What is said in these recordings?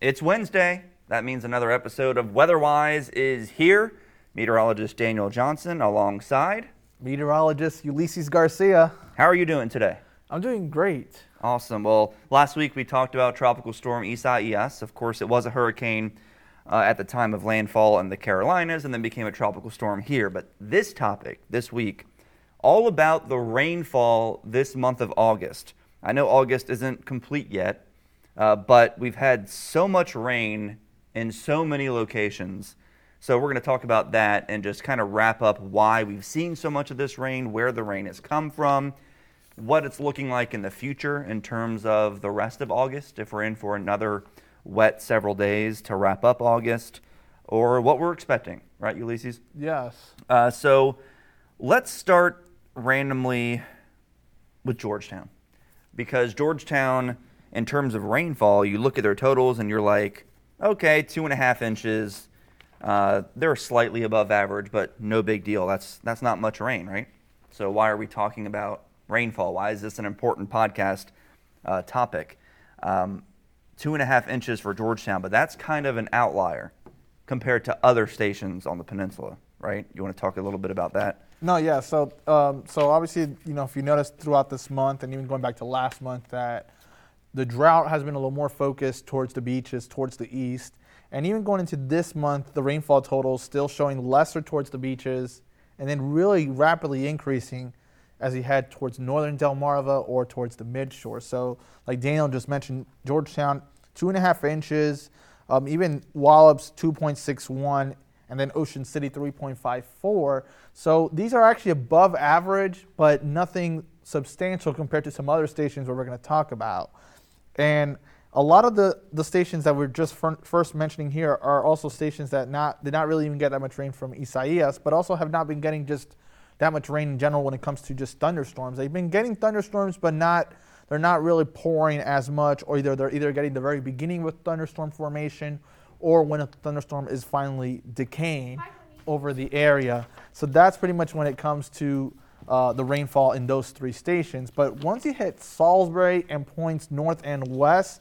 It's Wednesday. That means another episode of Weatherwise is here. Meteorologist Daniel Johnson alongside. Meteorologist Ulysses Garcia. How are you doing today? I'm doing great. Awesome. Well, last week we talked about Tropical Storm Isaias. Of course, it was a hurricane uh, at the time of landfall in the Carolinas and then became a tropical storm here. But this topic, this week, all about the rainfall this month of August. I know August isn't complete yet, uh, but we've had so much rain in so many locations. So we're going to talk about that and just kind of wrap up why we've seen so much of this rain, where the rain has come from, what it's looking like in the future in terms of the rest of August, if we're in for another wet several days to wrap up August, or what we're expecting, right, Ulysses? Yes. Uh, so let's start randomly with Georgetown. Because Georgetown, in terms of rainfall, you look at their totals and you're like, okay, two and a half inches. Uh, they're slightly above average, but no big deal. That's, that's not much rain, right? So why are we talking about rainfall? Why is this an important podcast uh, topic? Um, two and a half inches for Georgetown, but that's kind of an outlier compared to other stations on the peninsula, right? You want to talk a little bit about that? No, yeah. So, um, so obviously, you know, if you notice throughout this month and even going back to last month, that the drought has been a little more focused towards the beaches, towards the east, and even going into this month, the rainfall totals still showing lesser towards the beaches, and then really rapidly increasing as you head towards northern Delmarva or towards the midshore. So, like Daniel just mentioned, Georgetown two and a half inches, um, even Wallops 2.61 and then Ocean City 3.54. So these are actually above average, but nothing substantial compared to some other stations where we're going to talk about. And a lot of the, the stations that we're just first mentioning here are also stations that not did not really even get that much rain from Isaias, but also have not been getting just that much rain in general when it comes to just thunderstorms. They've been getting thunderstorms, but not they're not really pouring as much, or either they're either getting the very beginning with thunderstorm formation, or when a thunderstorm is finally decaying over the area. So that's pretty much when it comes to uh, the rainfall in those three stations. But once you hit Salisbury and points north and west,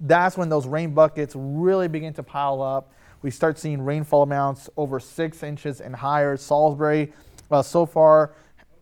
that's when those rain buckets really begin to pile up. We start seeing rainfall amounts over six inches and higher. Salisbury, uh, so far,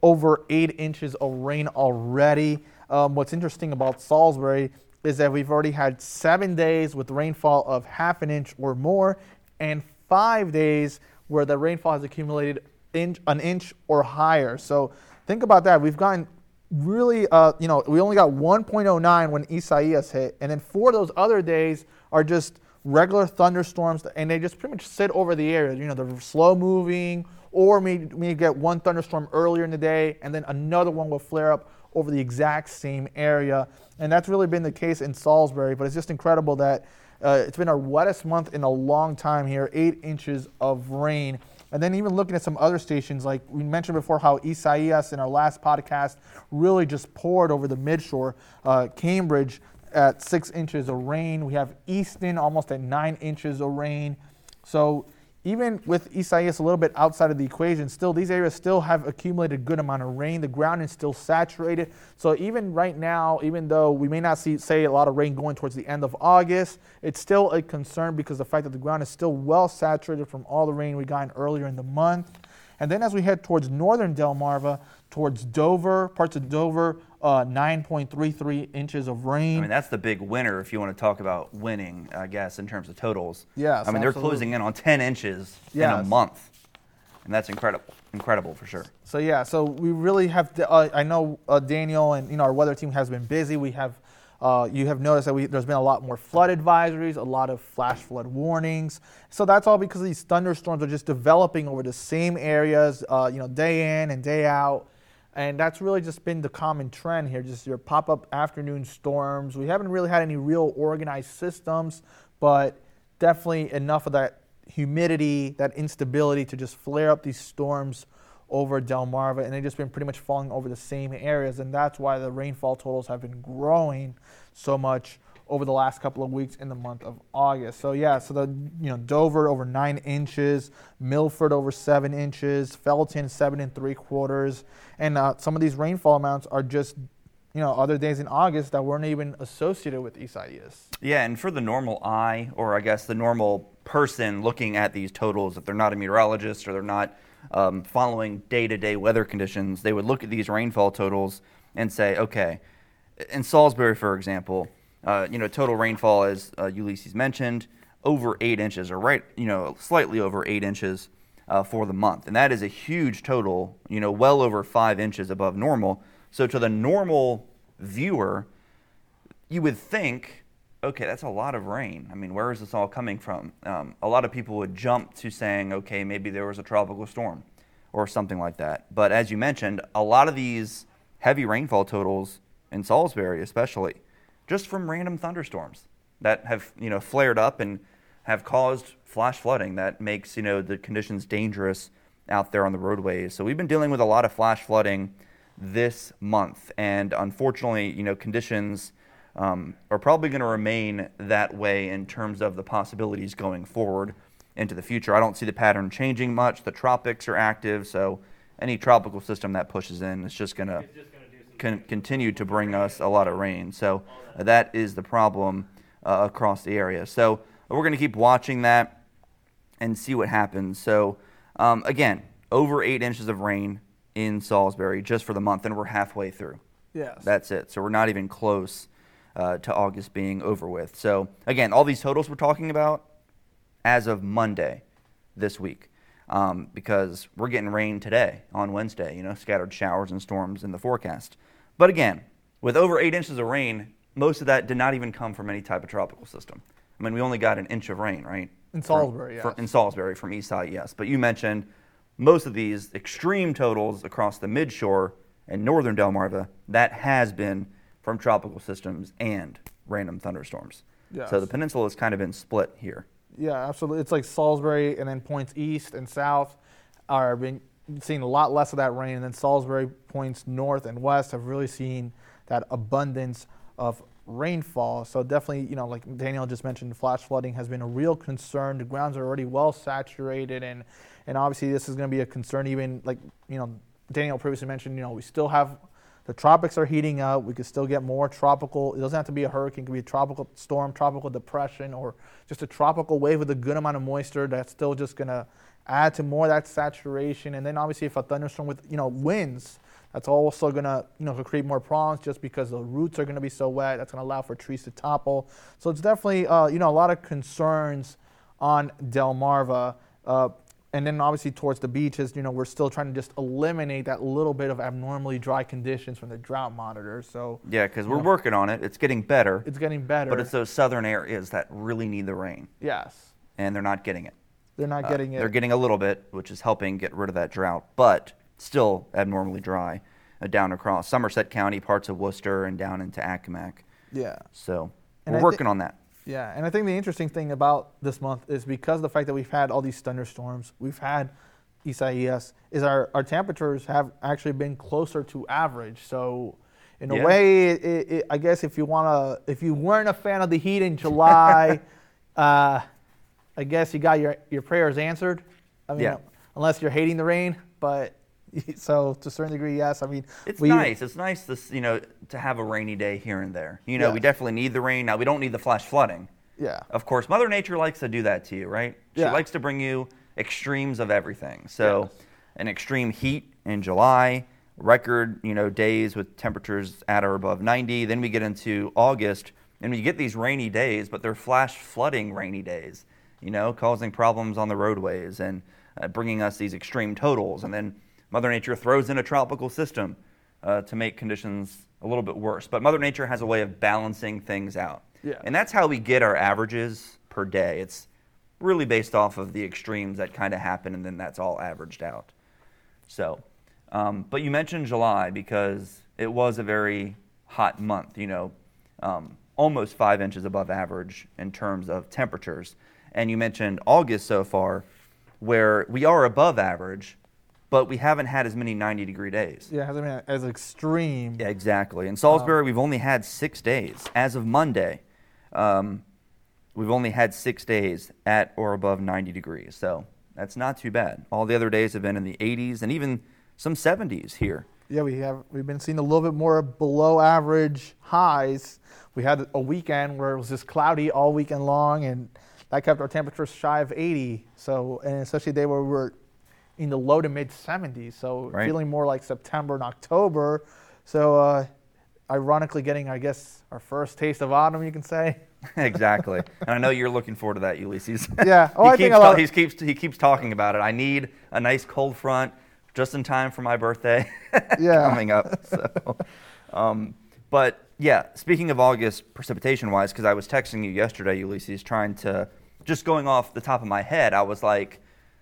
over eight inches of rain already. Um, what's interesting about Salisbury is that we've already had seven days with rainfall of half an inch or more, and five days where the rainfall has accumulated inch, an inch or higher. So think about that. We've gotten really, uh, you know, we only got 1.09 when Isaias hit, and then four of those other days are just regular thunderstorms, and they just pretty much sit over the area. You know, they're slow moving, or we get one thunderstorm earlier in the day, and then another one will flare up over the exact same area. And that's really been the case in Salisbury, but it's just incredible that uh, it's been our wettest month in a long time here, eight inches of rain. And then even looking at some other stations, like we mentioned before, how Isaias in our last podcast really just poured over the midshore. Uh, Cambridge at six inches of rain. We have Easton almost at nine inches of rain. So even with Isaias a little bit outside of the equation, still these areas still have accumulated a good amount of rain. The ground is still saturated. So even right now, even though we may not see say a lot of rain going towards the end of August, it's still a concern because the fact that the ground is still well saturated from all the rain we got earlier in the month. And then as we head towards northern Delmarva, towards Dover, parts of Dover, uh, 9.33 inches of rain. I mean, that's the big winner if you want to talk about winning, I guess, in terms of totals. Yes. I mean, they're closing in on 10 inches yes. in a month. And that's incredible, incredible for sure. So yeah, so we really have. To, uh, I know uh, Daniel and you know our weather team has been busy. We have uh, you have noticed that we, there's been a lot more flood advisories, a lot of flash flood warnings. So that's all because these thunderstorms are just developing over the same areas, uh, you know, day in and day out. And that's really just been the common trend here, just your pop-up afternoon storms. We haven't really had any real organized systems, but definitely enough of that humidity, that instability to just flare up these storms over Delmarva, and they've just been pretty much falling over the same areas, and that's why the rainfall totals have been growing so much over the last couple of weeks in the month of August. So yeah, so the you know Dover over nine inches, Milford over seven inches, Felton seven and three quarters, and uh, some of these rainfall amounts are just you know other days in August that weren't even associated with Isaias. Yeah, and for the normal eye, or I guess the normal person looking at these totals, if they're not a meteorologist or they're not um, following day-to-day weather conditions, they would look at these rainfall totals and say, okay, in Salisbury, for example, uh, you know, total rainfall, as uh, Ulysses mentioned, over eight inches, or right, you know, slightly over eight inches uh, for the month, and that is a huge total. You know, well over five inches above normal. So to the normal viewer, you would think, okay, that's a lot of rain. I mean, where is this all coming from? Um, a lot of people would jump to saying, okay, maybe there was a tropical storm or something like that. But as you mentioned, a lot of these heavy rainfall totals in Salisbury, especially, just from random thunderstorms that have you know flared up and have caused flash flooding that makes you know the conditions dangerous out there on the roadways. So we've been dealing with a lot of flash flooding this month, and unfortunately, you know conditions um, are probably going to remain that way in terms of the possibilities going forward into the future. I don't see the pattern changing much. The tropics are active, so any tropical system that pushes in is just going to con- continue to bring us a lot of rain. So uh, that is the problem uh, across the area. So we're going to keep watching that and see what happens. So um, again, over eight inches of rain in Salisbury just for the month, and we're halfway through. Yes. That's it. So we're not even close uh, to August being over with. So again, all these totals we're talking about as of Monday this week. Um, because we're getting rain today on Wednesday, you know, scattered showers and storms in the forecast. But again, with over eight inches of rain, most of that did not even come from any type of tropical system. I mean, we only got an inch of rain, right? In Salisbury, from, yes. in Salisbury from Isaias, yes. But you mentioned most of these extreme totals across the midshore and northern Delmarva, that has been from tropical systems and random thunderstorms. Yes. So the peninsula has kind of been split here. Yeah, absolutely. It's like Salisbury and then points east and south are been seeing a lot less of that rain, and then Salisbury points north and west have really seen that abundance of rainfall. So definitely, you know, like Daniel just mentioned, flash flooding has been a real concern. The grounds are already well saturated, and and obviously this is going to be a concern. Even like you know, Daniel previously mentioned, you know, we still have the tropics are heating up. We could still get more tropical. It doesn't have to be a hurricane. It could be a tropical storm, tropical depression, or just a tropical wave with a good amount of moisture that's still just going to add to more of that saturation. And then obviously if a thunderstorm with, you know, winds, that's also going to, you know, create more problems just because the roots are going to be so wet. That's going to allow for trees to topple. So it's definitely, uh, you know, a lot of concerns on Delmarva. Uh, and then obviously towards the beaches, you know, we're still trying to just eliminate that little bit of abnormally dry conditions from the drought monitor. So Yeah, because we're working on it. It's getting better. it's getting better. But it's those southern areas that really need the rain, yes, and they're not getting it. they're not Uh, getting it. They're getting a little bit, which is helping get rid of that drought, but still abnormally dry uh, down across Somerset County, parts of Worcester, and down into Accomack. yeah. So And we're I working on that. Yeah, and I think the interesting thing about this month is because of the fact that we've had all these thunderstorms, we've had Isaias, is our, our temperatures have actually been closer to average. So, in a Yeah. way, it, it, I guess if you wanna, if you weren't a fan of the heat in July, uh, I guess you got your your prayers answered. I mean, Yeah. unless you're hating the rain, but so to a certain degree, yes. I mean, It's we- nice. It's nice to you know to have a rainy day here and there. You know, we definitely need the rain. Now we don't need the flash flooding. Yeah. Of course, Mother Nature likes to do that to you, right? She Yeah. likes to bring you extremes of everything. So, Yes. an extreme heat in July, record, you know, days with temperatures at or above 90. Then we get into August, and we get these rainy days, but they're flash flooding rainy days, you know, causing problems on the roadways and uh, bringing us these extreme totals. And then Mother Nature throws in a tropical system uh, to make conditions a little bit worse. But Mother Nature has a way of balancing things out. Yeah. And that's how we get our averages per day. It's really based off of the extremes that kind of happen, and then that's all averaged out. So, um, but you mentioned July because it was a very hot month, you know, um, almost five inches above average in terms of temperatures. And you mentioned August so far, where we are above average, but we haven't had as many 90 degree days. Yeah, it hasn't been as extreme. Yeah, exactly. In Salisbury, we've only had six days. As of Monday, um, we've only had six days at or above 90 degrees. So that's not too bad. All the other days have been in the 80s and even some 70s here Yeah, we have. We've been seeing a little bit more below average highs. We had a weekend where it was just cloudy all weekend long, and that kept our temperatures shy of 80. So, and especially a day where we were in the low to mid 70s. So, Right. feeling more like September and October. So, uh, ironically, getting I guess our first taste of autumn, you can say. exactly. And I know you're looking forward to that, Ulysses. Yeah. Oh, he, I keeps think ta- he keeps he keeps talking about it. I need a nice cold front just in time for my birthday Yeah. coming up. So, um, but yeah, speaking of August precipitation wise, because I was texting you yesterday, Ulysses, trying to just going off the top of my head, I was like,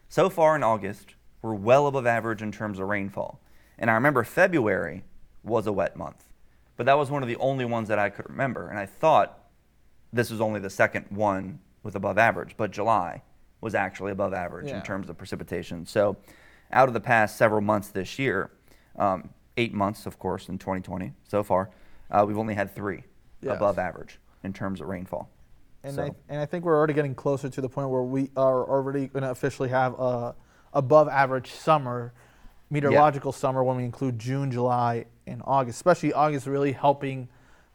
so far in August, we're well above average in terms of rainfall. And I remember February was a wet month, but that was one of the only ones that I could remember. And I thought this was only the second one with above average, but July was actually above average Yeah. in terms of precipitation. So, out of the past several months this year, um, eight months, of course, in 2020 so far, uh, we've only had three Yes. above average in terms of rainfall. And, So- I, and I think we're already getting closer to the point where we are already going to officially have a above average summer, meteorological summer when we include June, July, and August. Especially August really helping,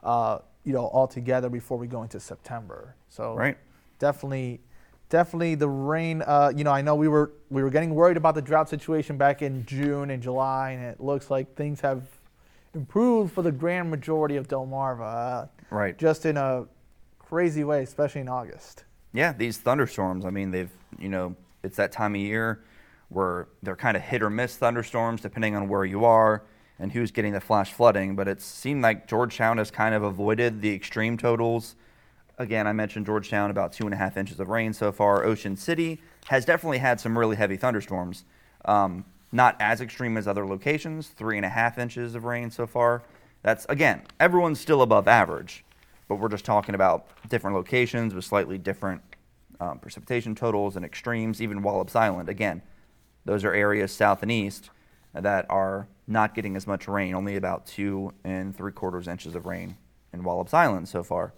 uh, you know, all together before we go into September. So Right. definitely, definitely the rain. Uh, you know, I know we were we were getting worried about the drought situation back in June and July, and it looks like things have improved for the grand majority of Delmarva. Uh, Right. just in a crazy way, especially in August. Yeah, these thunderstorms, I mean, they've, you know, it's that time of year where they're kind of hit or miss thunderstorms depending on where you are and who's getting the flash flooding. But it seemed like Georgetown has kind of avoided the extreme totals. Again, I mentioned Georgetown, about two and a half inches of rain so far. Ocean City has definitely had some really heavy thunderstorms. Um, not as extreme as other locations, three and a half inches of rain so far. That's, again, everyone's still above average, but we're just talking about different locations with slightly different um, precipitation totals and extremes. Even Wallops Island, again, those are areas south and east that are not getting as much rain, only about two and three quarters inches of rain in Wallops Island so far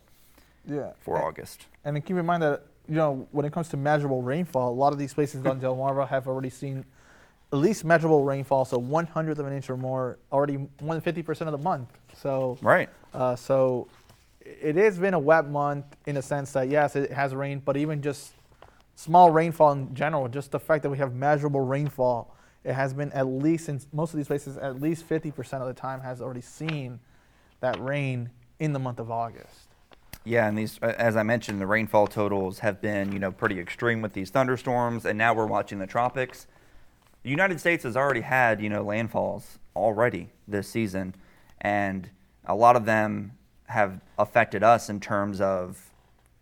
Yeah. for August. And keep in mind that you know when it comes to measurable rainfall, a lot of these places on Delmarva have already seen at least measurable rainfall, so one hundredth of an inch or more, already more than fifty percent of the month. So, Right. uh, so it has been a wet month in a sense that yes, it has rained, but even just small rainfall in general, just the fact that we have measurable rainfall, it has been at least in most of these places, at least fifty percent of the time has already seen that rain in the month of August. Yeah, and these, uh, as I mentioned, the rainfall totals have been, you know, pretty extreme with these thunderstorms, and now we're watching the tropics. The United States has already had, you know, landfalls already this season, and a lot of them have affected us in terms of.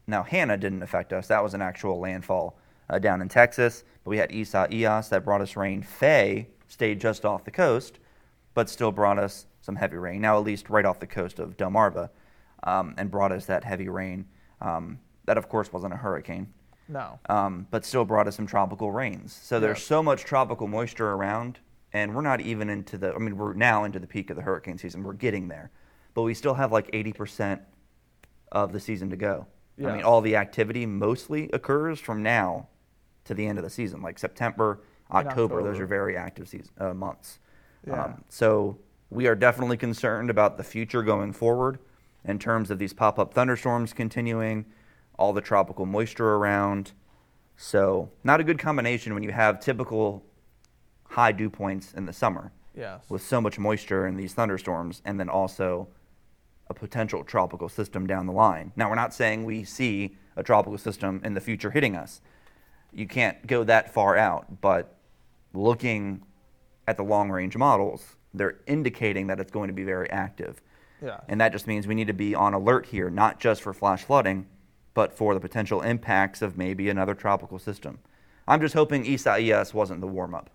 Now, Hanna didn't affect us; that was an actual landfall uh, down in Texas. But we had Isaias that brought us rain. Faye stayed just off the coast, but still brought us some heavy rain. Now, at least right off the coast of Delmarva, um, and brought us that heavy rain. Um, that, of course, wasn't a hurricane, No. um, but still brought us some tropical rains. So there's Yeah. so much tropical moisture around, and we're not even into the. I mean, we're now into the peak of the hurricane season. We're getting there, but we still have like 80% of the season to go. I mean, all the activity mostly occurs from now to the end of the season, like September, In October. Those are very active season, uh, months. Yeah. Um, so we are definitely concerned about the future going forward in terms of these pop-up thunderstorms continuing, all the tropical moisture around. So not a good combination when you have typical high dew points in the summer Yes. with so much moisture and these thunderstorms, and then also a potential tropical system down the line. Now, we're not saying we see a tropical system in the future hitting us. You can't go that far out, but looking at the long range models, they're indicating that it's going to be very active. Yeah. And that just means we need to be on alert here, not just for flash flooding, but for the potential impacts of maybe another tropical system. I'm just hoping Isaias wasn't the warm up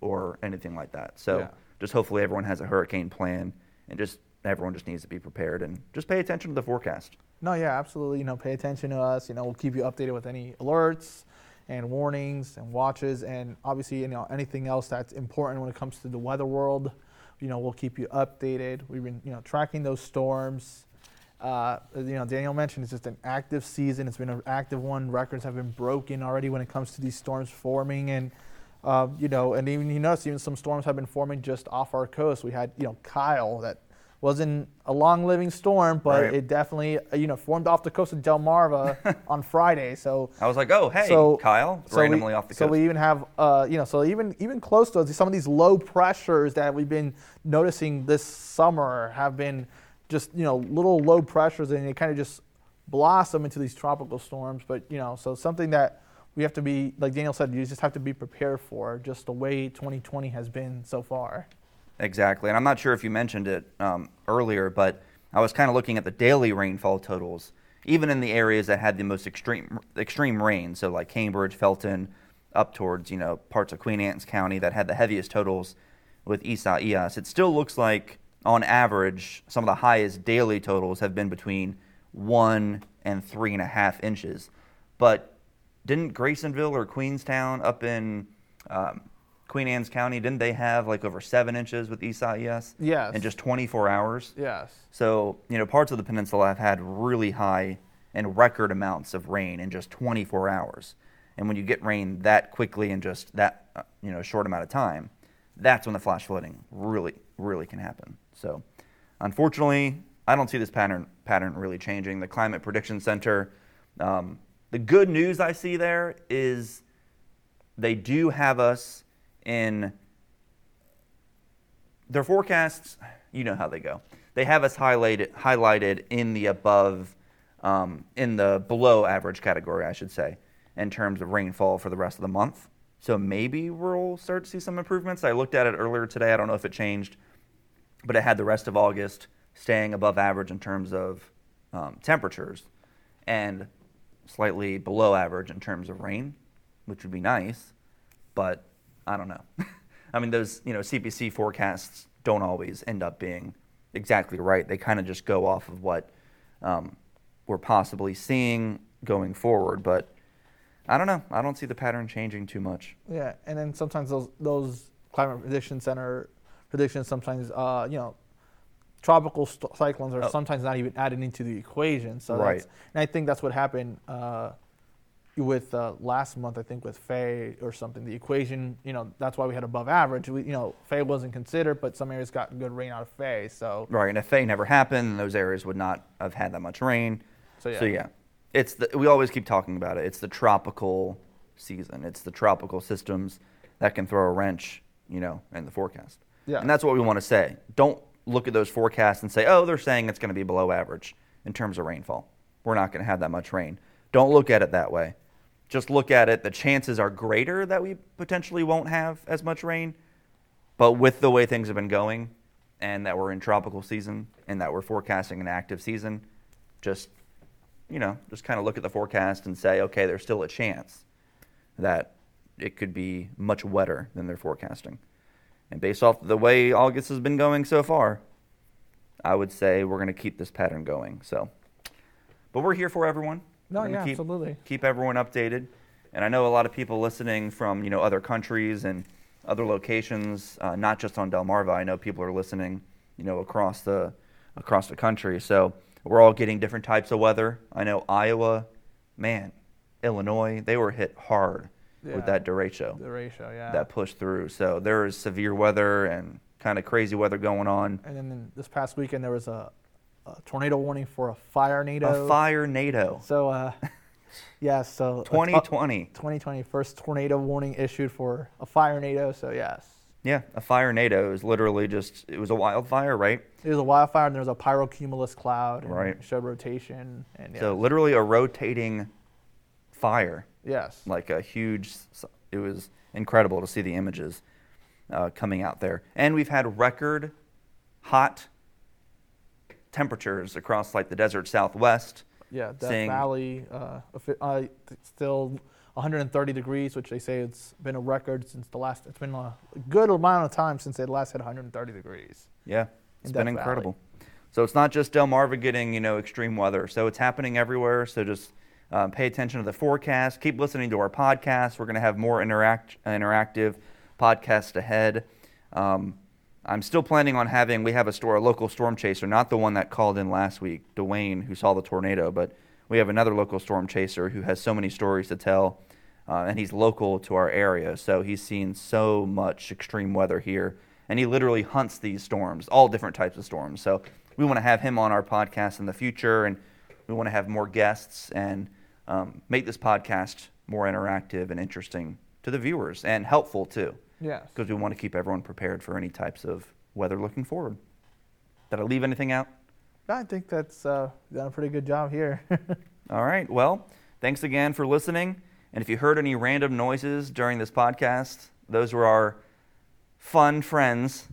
or anything like that. So Yeah. just hopefully everyone has a hurricane plan and just everyone just needs to be prepared and just pay attention to the forecast. No, yeah, absolutely. You know, pay attention to us. You know, we'll keep you updated with any alerts and warnings and watches, and obviously, you know, anything else that's important when it comes to the weather world. You know, we'll keep you updated. We've been, you know, tracking those storms. Uh, you know, Daniel mentioned it's just an active season. It's been an active one. Records have been broken already when it comes to these storms forming, and Um, you know, and even you notice even some storms have been forming just off our coast. We had you know Kyle that wasn't a long living storm, but Right. it definitely uh, you know formed off the coast of Delmarva on Friday. So I was like, oh, hey, so Kyle, so we- randomly off the coast. So we even have, uh, you know, so even even close to us, some of these low pressures that we've been noticing this summer have been just you know little low pressures, and they kind of just blossom into these tropical storms. But you know, so something that we have to be, like Daniel said, you just have to be prepared for, just the way 2020 has been so far. Exactly. And I'm not sure if you mentioned it um, earlier, but I was kind of looking at the daily rainfall totals, even in the areas that had the most extreme extreme rain. So like Cambridge, Felton, up towards you know parts of Queen Anne's County that had the heaviest totals with Isaias. It still looks like on average some of the highest daily totals have been between one and three and a half inches. But didn't Graysonville or Queenstown up in um, Queen Anne's County, didn't they have like over seven inches with Isaias Yes. in just 24 hours? Yes. So, you know, parts of the peninsula have had really high and record amounts of rain in just 24 hours. And when you get rain that quickly in just that, uh, you know, short amount of time, that's when the flash flooding really, really can happen. So, unfortunately, I don't see this pattern pattern really changing. The Climate Prediction Center, um, the good news I see there is they do have us in their forecasts, you know how they go. They have us highlighted highlighted in the above, um, in the below average category, I should say, in terms of rainfall for the rest of the month. So maybe we'll start to see some improvements. I looked at it earlier today. I don't know if it changed, but it had the rest of August staying above average in terms of um, temperatures, and slightly below average in terms of rain, which would be nice. But I don't know. I mean, those you know CPC forecasts don't always end up being exactly right. They kind of just go off of what um, we're possibly seeing going forward. But I don't know. I don't see the pattern changing too much. Yeah, and then sometimes those those climate prediction center predictions sometimes uh, you know tropical st- cyclones are Oh. sometimes not even added into the equation. So Right. that's, and I think that's what happened uh, with uh, last month. I think with Faye or something. The equation, you know, that's why we had above average. We, you know, Faye wasn't considered, but some areas got good rain out of Faye. So Right, and if Faye never happened, those areas would not have had that much rain. So, yeah. so yeah, it's the, we always keep talking about it. It's the tropical season. It's the tropical systems that can throw a wrench, you know, in the forecast. Yeah. and that's what we want to say. Don't look at those forecasts and say, "Oh, they're saying it's going to be below average in terms of rainfall. We're not going to have that much rain." Don't look at it that way. Just look at it. The chances are greater that we potentially won't have as much rain, but with the way things have been going, and that we're in tropical season, and that we're forecasting an active season, just you know, just kind of look at the forecast and say, okay, there's still a chance that it could be much wetter than they're forecasting. And based off the way August has been going so far, I would say we're going to keep this pattern going. So, but we're here for everyone. No, yeah, keep, absolutely. Keep everyone updated. And I know a lot of people listening from you know other countries and other locations, uh, not just on Delmarva. I know people are listening, you know, across the across the country. So we're all getting different types of weather. I know Iowa, man, Illinois, they were hit hard Yeah. with that derecho ratio, yeah. that pushed through. So there is severe weather and kind of crazy weather going on. and then this past weekend there was a, a tornado warning for a firenado. A firenado, So, uh, yeah, so a 2020. 2020 first tornado warning issued for a firenado. So yes, Yeah, a firenado is literally just it was a wildfire, right? It was a wildfire and there was a pyrocumulus cloud. And Right. Showed rotation and yeah. So literally a rotating fire, yes. like a huge. It was incredible to see the images uh, coming out there, and we've had record hot temperatures across like the desert Southwest. Yeah, Death seeing- Valley uh, uh, still 130 degrees, which they say it's been a record since the last. It's been a good amount of time since they last had 130 degrees. Yeah, it's In been Death incredible. So it's not just Delmarva getting you know extreme weather. So it's happening everywhere. So just um, pay attention to the forecast. Keep listening to our podcast. We're going to have more interact interactive podcasts ahead. Um, I'm still planning on having. We have a store, a local storm chaser, not the one that called in last week, Dwayne, who saw the tornado, but we have another local storm chaser who has so many stories to tell uh, and he's local to our area, so he's seen so much extreme weather here, and he literally hunts these storms, all different types of storms. So we want to have him on our podcast in the future, and we want to have more guests and um, make this podcast more interactive and interesting to the viewers and helpful too, Yes. because we want to keep everyone prepared for any types of weather looking forward. Did I leave anything out? I think that's uh, done a pretty good job here. All right. Well, thanks again for listening. And if you heard any random noises during this podcast, those were our fun friends,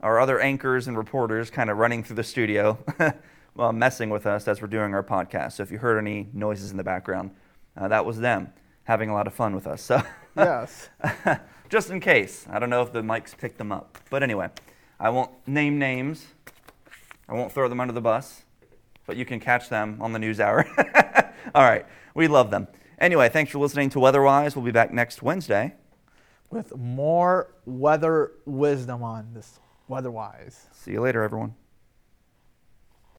our other anchors and reporters kind of running through the studio, well, messing with us as we're doing our podcast. So if you heard any noises in the background, uh, that was them having a lot of fun with us. So yes. just in case. I don't know if the mics picked them up. But anyway, I won't name names. I won't throw them under the bus, but you can catch them on the news hour. All right. We love them. Anyway, thanks for listening to Weatherwise. We'll be back next Wednesday. With more weather wisdom on this weather-wise. See you later, everyone.